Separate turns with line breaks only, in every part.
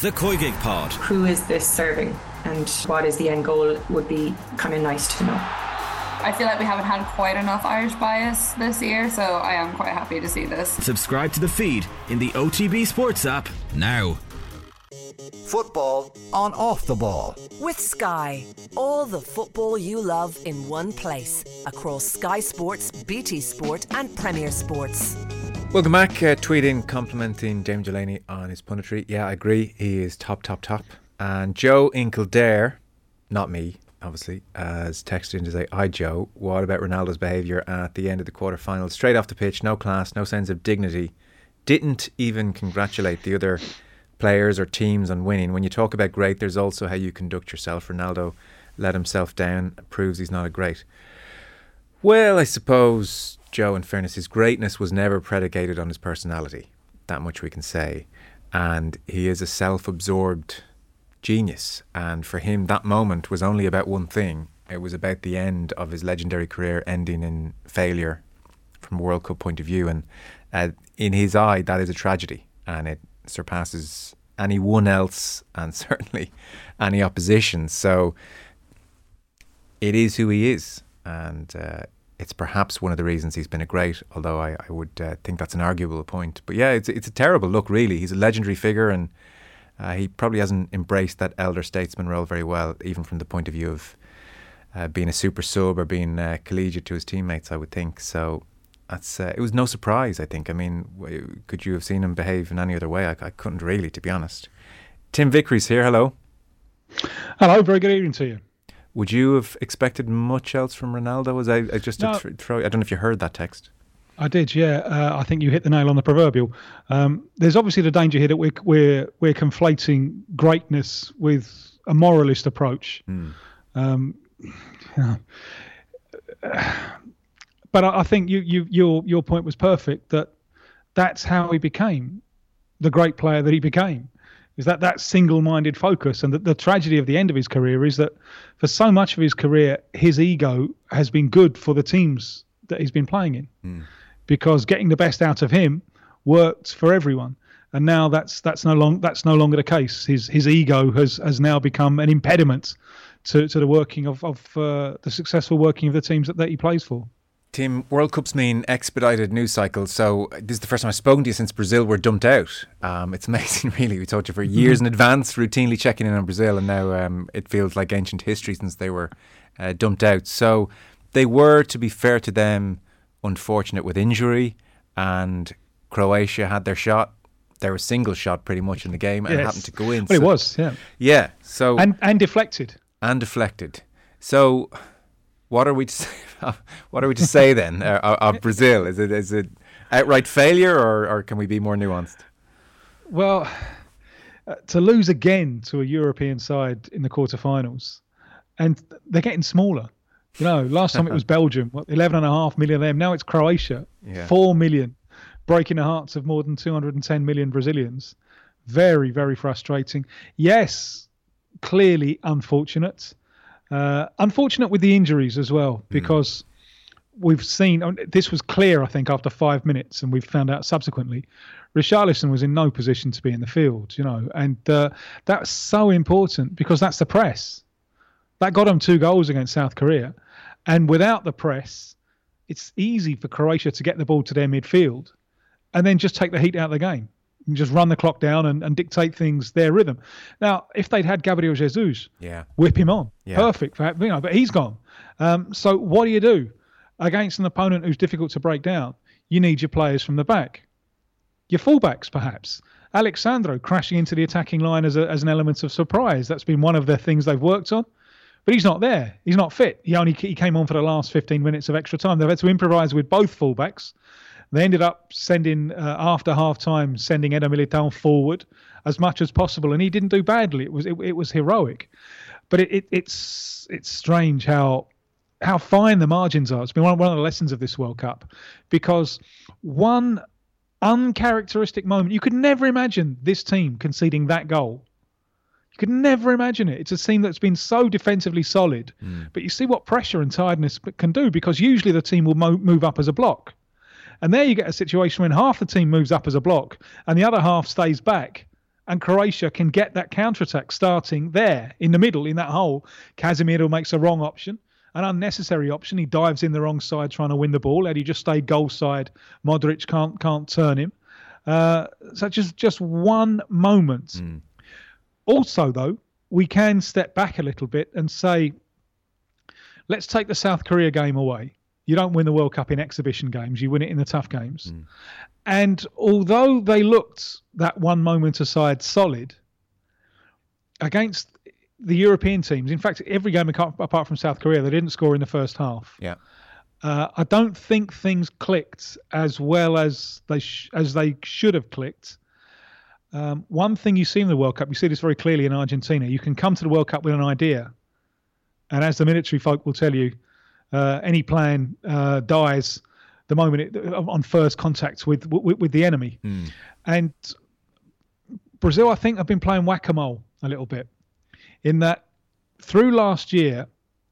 The COYGIG Pod.
Who is this serving and what is the end goal would be kind of nice to know.
I feel like we haven't had quite enough Irish bias this year, so I am quite happy to see this.
Subscribe to the feed in the OTB Sports app now.
Football on off the ball.
With Sky, all the football you love in one place across Sky Sports, BT Sport, and Premier Sports.
Welcome back. Uh, tweeting complimenting James Delaney on his punditry. Yeah, I agree. He is top, top, top. And Joe in Kildare, not me, obviously, has texted in to say, Hi, Joe. What about Ronaldo's behaviour at the end of the quarter-final? Straight off the pitch, no class, no sense of dignity. Didn't even congratulate the other players or teams on winning. When you talk about great, there's also how you conduct yourself. Ronaldo let himself down, proves he's not a great. Well, I suppose, Joe, in fairness, his greatness was never predicated on his personality. That much we can say. And he is a self absorbed genius. And for him, that moment was only about one thing it was about the end of his legendary career ending in failure from a World Cup point of view. And uh, in his eye, that is a tragedy. And it surpasses anyone else and certainly any opposition. So it is who he is. And uh, it's perhaps one of the reasons he's been a great, although I, I would uh, think that's an arguable point. But yeah, it's, it's a terrible look, really. He's a legendary figure and uh, he probably hasn't embraced that elder statesman role very well, even from the point of view of uh, being a super sub or being uh, collegiate to his teammates, I would think. So that's uh, it was no surprise. I think. I mean, could you have seen him behave in any other way? I, I couldn't really, to be honest. Tim Vickery's here. Hello.
Hello. Very good evening to you.
Would you have expected much else from Ronaldo? Was I, I just no. th- throw? I don't know if you heard that text.
I did, yeah. Uh, I think you hit the nail on the proverbial. Um, there's obviously the danger here that we're we're we're conflating greatness with a moralist approach. Mm. Um, you know, but I, I think you, you your your point was perfect. That that's how he became the great player that he became. Is that that single-minded focus, and that the tragedy of the end of his career is that for so much of his career, his ego has been good for the teams that he's been playing in. Mm because getting the best out of him worked for everyone. And now that's that's no long that's no longer the case. His his ego has has now become an impediment to, to the working of of uh, the successful working of the teams that, that he plays for.
Tim, World Cups mean expedited news cycles. So this is the first time I've spoken to you since Brazil were dumped out. Um, it's amazing, really. We talked to you for years in advance, routinely checking in on Brazil, and now um, it feels like ancient history since they were uh, dumped out. So they were, to be fair to them, unfortunate with injury, and Croatia had their shot. They were single shot pretty much in the game and yes. happened to go in.
Well, so, it was, yeah.
Yeah. So
and and deflected.
And deflected. So, what are we to say? what are we to say then uh, of Brazil? Is it is it outright failure, or or can we be more nuanced?
Well, uh, to lose again to a European side in the quarterfinals, and they're getting smaller. You know, last time it was Belgium, what, 11 and a half million of them. Now it's Croatia, yeah. 4 million, breaking the hearts of more than 210 million Brazilians. Very, very frustrating. Yes, clearly unfortunate. Uh, unfortunate with the injuries as well, hmm. because mm. we've seen this was clear, I think, after five minutes, and we've found out subsequently. Richarlison was in no position to be in the field, you know, and uh, that's so important because that's the press. That got them two goals against South Korea. And without the press, it's easy for Croatia to get the ball to their midfield and then just take the heat out of the game. And just run the clock down and, and dictate things their rhythm. Now, if they'd had Gabriel Jesus,
yeah,
whip him on, yeah. perfect. For, you know, but he's gone. Um, so what do you do against an opponent who's difficult to break down? You need your players from the back, your fullbacks perhaps. Alex Sandro crashing into the attacking line as, a, as an element of surprise. That's been one of the things they've worked on but he's not there. He's not fit. He only he came on for the last 15 minutes of extra time. They've had to improvise with both fullbacks. They ended up sending uh, after half time, sending Eder Militao forward as much as possible, and he didn't do badly. It was it, it was heroic, but it, it, it's it's strange how how fine the margins are. It's been one, one of the lessons of this World Cup because one uncharacteristic moment you could never imagine this team conceding that goal You could never imagine it. It's a team that's been so defensively solid, mm. but you see what pressure and tiredness can do because usually the team will mo- move up as a block. And there you get a situation when half the team moves up as a block and the other half stays back And Croatia can get that counter attack starting there in the middle, in that hole. Casemiro makes a wrong option, an unnecessary option. He dives in the wrong side trying to win the ball. Had he just stayed goal side, Modric can't can't turn him. Uh, so just just one moment. Also, though, we can step back a little bit and say, let's take the South Korea game away. You don't win the World Cup in exhibition games, you win it in the tough games. And although they looked that one moment aside solid against the European teams, in fact, every game apart apart from South Korea, they didn't score in the first half.
Yeah.
Uh, I don't think things clicked as well as they sh- as they should have clicked. Um, one thing you see in the World Cup, you see this very clearly in Argentina. You can come to the World Cup with an idea, and as the military folk will tell you, uh, any plan uh, dies the moment it, on first contact with, with with the enemy. And Brazil, I think, have been playing whack a mole a little bit, in that through last year,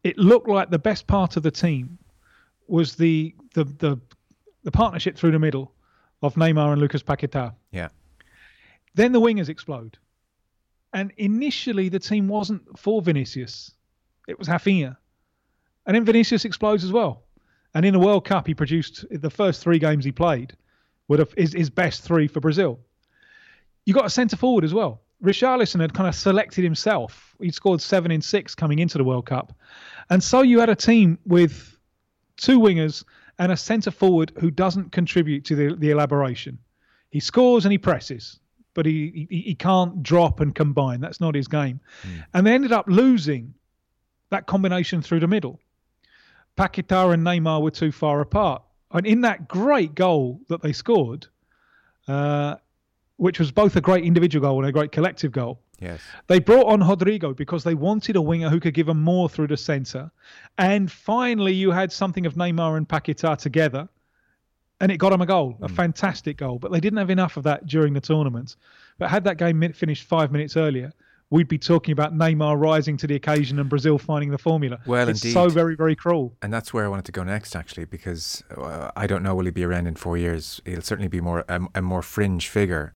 it looked like the best part of the team was the the the, the partnership through the middle of Neymar and Lucas Paquetá.
Yeah.
Then the wingers explode. And initially, the team wasn't for Vinicius. It was Rafinha. And then Vinicius explodes as well. And in the World Cup, he produced the first three games he played, have his, his best three for Brazil. You got a centre forward as well. Richarlison had kind of selected himself. He'd scored seven in six coming into the World Cup. And so you had a team with two wingers and a centre forward who doesn't contribute to the, the elaboration. He scores and he presses, but he, he he can't drop and combine. That's not his game. Hmm. And they ended up losing that combination through the middle. Paquetá and Neymar were too far apart. And in that great goal that they scored, uh, which was both a great individual goal and a great collective goal,
Yes.
they brought on Rodrygo because they wanted a winger who could give them more through the centre. And finally, you had something of Neymar and Paquetá together, and it got them a goal, a fantastic goal. But they didn't have enough of that during the tournament. But had that game finished five minutes earlier, we'd be talking about Neymar rising to the occasion and Brazil finding the formula.
Well,
it's
indeed.
so very, very cruel.
And that's where I wanted to go next, actually, because uh, I don't know will he be around in four years. He'll certainly be more a, a more fringe figure.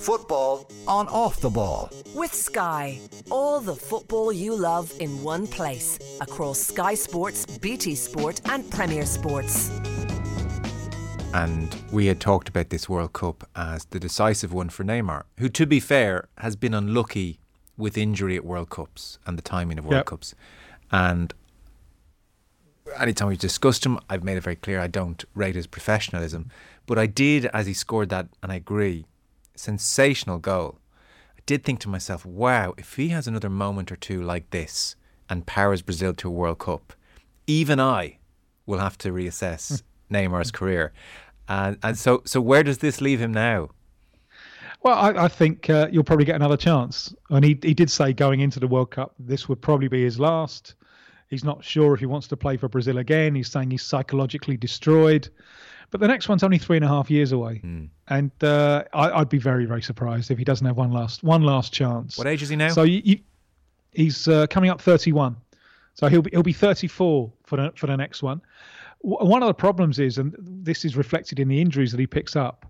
Football on off the ball.
With Sky, all the football you love in one place across Sky Sports, BT Sport, and Premier Sports.
And we had talked about this World Cup as the decisive one for Neymar, who, to be fair, has been unlucky with injury at World Cups and the timing of World
Yep.
Cups. And anytime we've discussed him, I've made it very clear I don't rate his professionalism. But I did, as he scored that, and I agree, sensational goal. I did think to myself, wow, if he has another moment or two like this and powers Brazil to a World Cup, even I will have to reassess hmm. Neymar's career. And and so so where does this leave him now?
Well, I, I think uh, you'll probably get another chance. And he, he did say going into the World Cup, this would probably be his last. He's not sure if he wants to play for Brazil again. He's saying he's psychologically destroyed. But the next one's only three and a half years away, and uh, I, I'd be very, very surprised if he doesn't have one last one last chance.
What age is he now?
So you, you, he's uh, coming up 31. So he'll be he'll be 34 for the for the next one. W- One of the problems is, and this is reflected in the injuries that he picks up.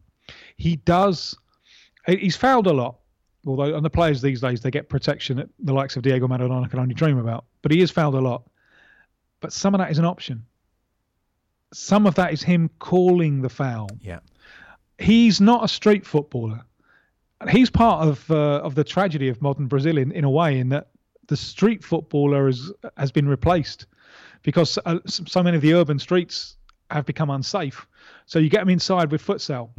He does. He- He's fouled a lot. Although, and the players these days they get protection that the likes of Diego Maradona can only dream about. But he is fouled a lot. But some of that is an option. Some of that is him calling the foul
yeah.
he's not a street footballer. He's part of uh, of the tragedy of modern Brazil in, in a way, in that the street footballer has has been replaced because uh, so many of the urban streets have become unsafe. So you get them inside with futsal.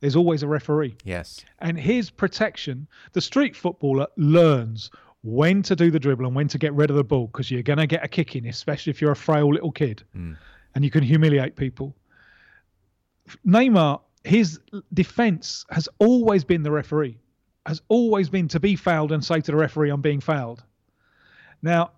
There's always a referee,
Yes.
and his protection. The street footballer learns when to do the dribble and when to get rid of the ball because you're going to get a kick in, especially if you're a frail little kid, mm. and you can humiliate people. Neymar, his defense has always been the referee, has always been to be fouled and say to the referee, "I'm being fouled." Now,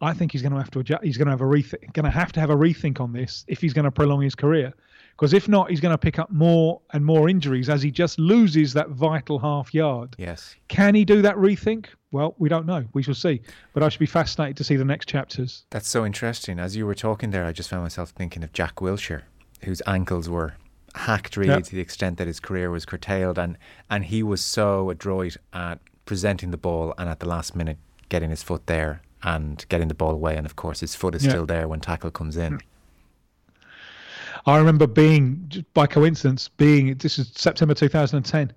I think he's going to have to adjust. He's going to have a rethink. Going to have to have a rethink on this if he's going to prolong his career, because if not, he's going to pick up more and more injuries as he just loses that vital half yard.
Yes.
Can he do that rethink? Well, we don't know. We shall see. But I should be fascinated to see the next chapters.
That's so interesting. As you were talking there, I just found myself thinking of Jack Wilshere, whose ankles were hacked really
Yeah.
to the extent that his career was curtailed, and and he was so adroit at presenting the ball and at the last minute getting his foot there and getting the ball away, and of course his foot is
Yeah.
still there when tackle comes in. Mm.
I remember being, by coincidence, being this is September 2010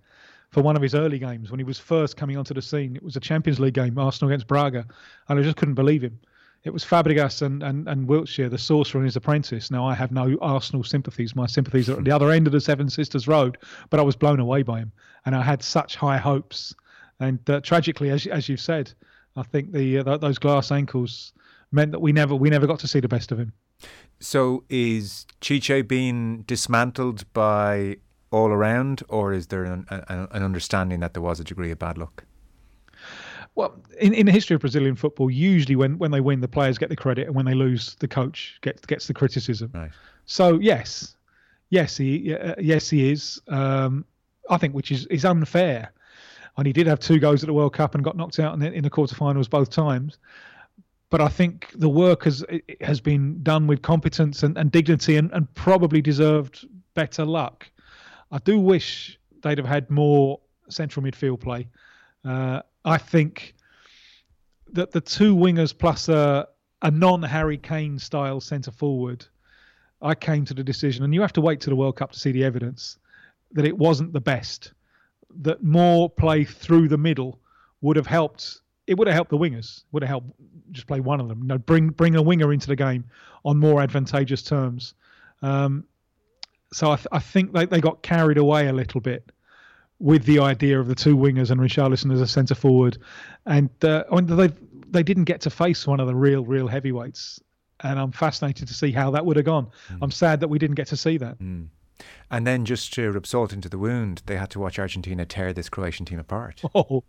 for one of his early games when he was first coming onto the scene. It was a Champions League game, Arsenal against Braga, and I just couldn't believe him. It was Fabregas and, and, and Wilshere, the sorcerer and his apprentice. Now, I have no Arsenal sympathies. My sympathies are at the other end of the Seven Sisters Road, but I was blown away by him, and I had such high hopes. And uh, tragically, as, as you've said, I think the uh, th- those glass ankles meant that we never we never got to see the best of him.
So is Tite being dismantled by all around, or is there an, an, an understanding that there was a degree of bad luck?
Well, in, in the history of Brazilian football, usually when, when they win, the players get the credit, and when they lose, the coach gets gets the criticism.
Right.
So yes, yes he uh, yes he is. Um, I think which is is unfair. And he did have two goes at the World Cup and got knocked out in the, in the quarterfinals both times. But I think the work has has been done with competence and, and dignity and, and probably deserved better luck. I do wish they'd have had more central midfield play. Uh, I think that the two wingers plus a, a non Harry Kane style centre forward, I came to the decision, and you have to wait to the World Cup to see the evidence, that it wasn't the best. That more play through the middle would have helped. It would have helped the wingers. Would have helped just play one of them. You know, bring bring a winger into the game on more advantageous terms. Um, so I, th- I think they, they got carried away a little bit with the idea of the two wingers and Richarlison as a centre forward, and uh, I mean, they they didn't get to face one of the real real heavyweights, and I'm fascinated to see how that would have gone. I'm sad that we didn't get to see that.
And then just to rub salt into the wound, they had to watch Argentina tear this Croatian team apart.
Oh,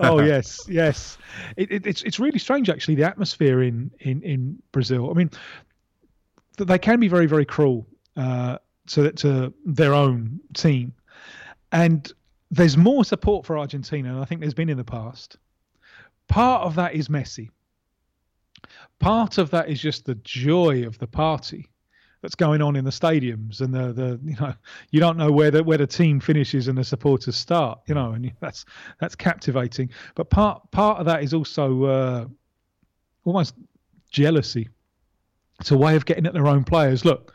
oh yes, yes. It, it, it's it's really strange actually the atmosphere in in in Brazil. I mean, they can be very very cruel uh, to to their own team, and there's more support for Argentina than I think there's been in the past. Part of that is Messi. Part of that is just the joy of the party that's going on in the stadiums and the the you know you don't know where the where the team finishes and the supporters start you know and that's that's captivating. But part part of that is also uh, almost jealousy. It's a way of getting at their own players. Look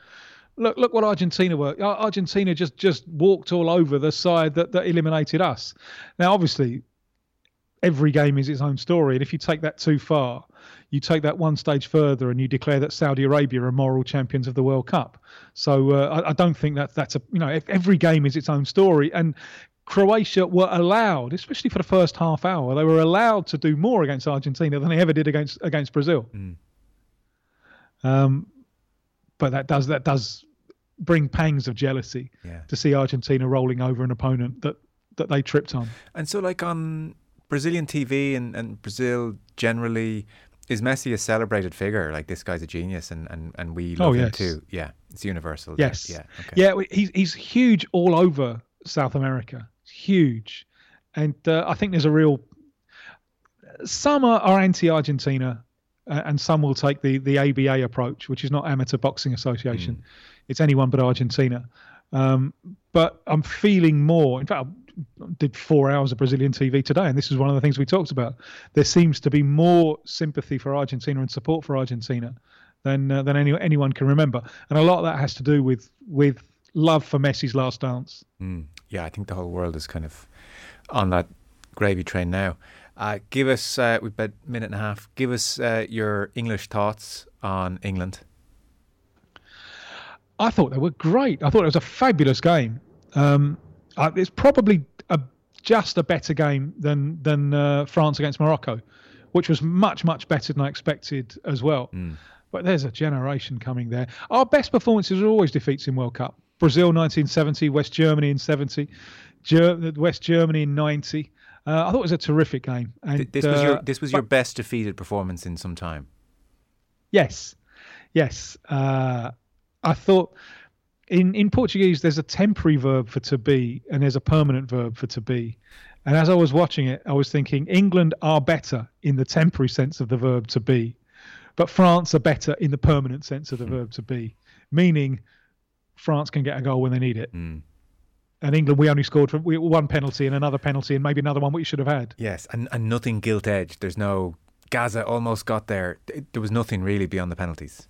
look look what Argentina were. Ar- Argentina just just walked all over the side that that eliminated us. Now obviously every game is its own story. And if you take that too far you take that one stage further and you declare that Saudi Arabia are moral champions of the World Cup. So uh, I, I don't think that that's a you know if every game is its own story and Croatia were allowed, especially for the first half hour, they were allowed to do more against Argentina than they ever did against against Brazil. Um, but that does that does bring pangs of jealousy
Yeah.
to see Argentina rolling over an opponent that that they tripped on.
And so, like on Brazilian TV and, and Brazil generally, is Messi a celebrated figure? Like this guy's a genius, and, and, and we love
Oh,
him too. Yeah, it's universal.
Yes.
Yeah. Okay.
Yeah, he's he's huge all over South America. Huge, and uh, I think there's a real. Some are, are anti-Argentina, uh, and some will take the the ABA approach, which is not Amateur Boxing Association. It's anyone but Argentina. Um, but I'm feeling more. In fact, did four hours of Brazilian TV today, and this is one of the things we talked about. There seems to be more sympathy for Argentina and support for Argentina than uh, than any, anyone can remember, and a lot of that has to do with with love for Messi's last dance.
Mm. Yeah, I think the whole world is kind of on that gravy train now. Uh, give us, uh, we've about a minute and a half. Give us uh, your English thoughts on England.
I thought they were great. I thought it was a fabulous game. Um, uh, it's probably a, just a better game than than uh, France against Morocco, which was much much better than I expected as well. But there's a generation coming there. Our best performances are always defeats in World Cup. Brazil 1970, West Germany in 70, Ger- West Germany in 90. Uh, I thought it was a terrific game. And
this was your
uh,
this was
but-
your best defeated performance in some time.
Yes, yes. Uh, I thought in in Portuguese there's a temporary verb for to be and there's a permanent verb for to be. And as I was watching it, I was thinking England are better in the temporary sense of the verb to be, but France are better in the permanent sense of the hmm. verb to be, meaning France can get a goal when they need it. Hmm. And England, we only scored we, one penalty and another penalty and maybe another one we should have had.
Yes, and, and nothing gilt edged. There's no Gaza almost got there. There was nothing really beyond the penalties.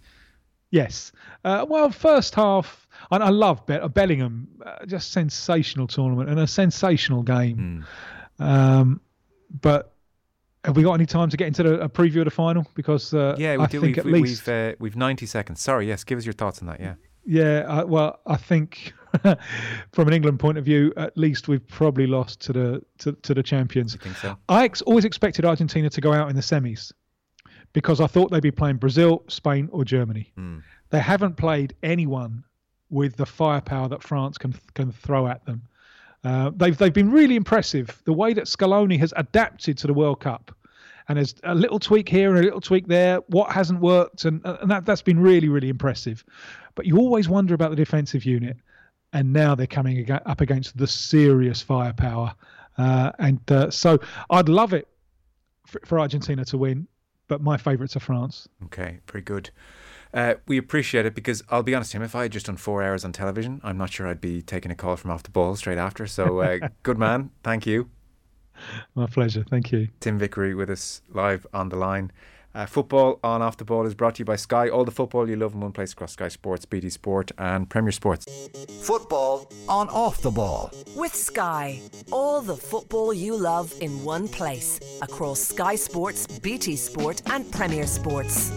Yes. Uh, well, first half, and I love Be- Bellingham, uh, just sensational tournament and a sensational game. Um, but have we got any time to get into the, a preview of the final? Because uh,
Yeah, we
I
do.
think
We've,
at least,
we've uh, we've 90 seconds. Sorry, yes. Give us your thoughts on that. Yeah.
yeah. Uh, well, I think from an England point of view, at least we've probably lost to the to, to the champions.
think so?
I ex- always expected Argentina to go out in the semis because I thought they'd be playing Brazil, Spain, or Germany. They haven't played anyone with the firepower that France can can throw at them. Uh, they've they've been really impressive. The way that Scaloni has adapted to the World Cup, and there's a little tweak here and a little tweak there. What hasn't worked, and and that that's been really really impressive. But you always wonder about the defensive unit, and now they're coming up against the serious firepower. Uh, and uh, so I'd love it for, for Argentina to win, but my favourites are France.
Okay, very good. Uh, we appreciate it because I'll be honest, Tim. If I had just done four hours on television, I'm not sure I'd be taking a call from off the ball straight after. So, uh, good man. Thank you.
My pleasure. Thank you.
Tim Vickery with us live on the line. Uh, football on off the ball is brought to you by Sky. All the football you love in one place across Sky Sports, BT Sport, and Premier Sports.
Football on off the ball.
With Sky, all the football you love in one place across Sky Sports, BT Sport, and Premier Sports.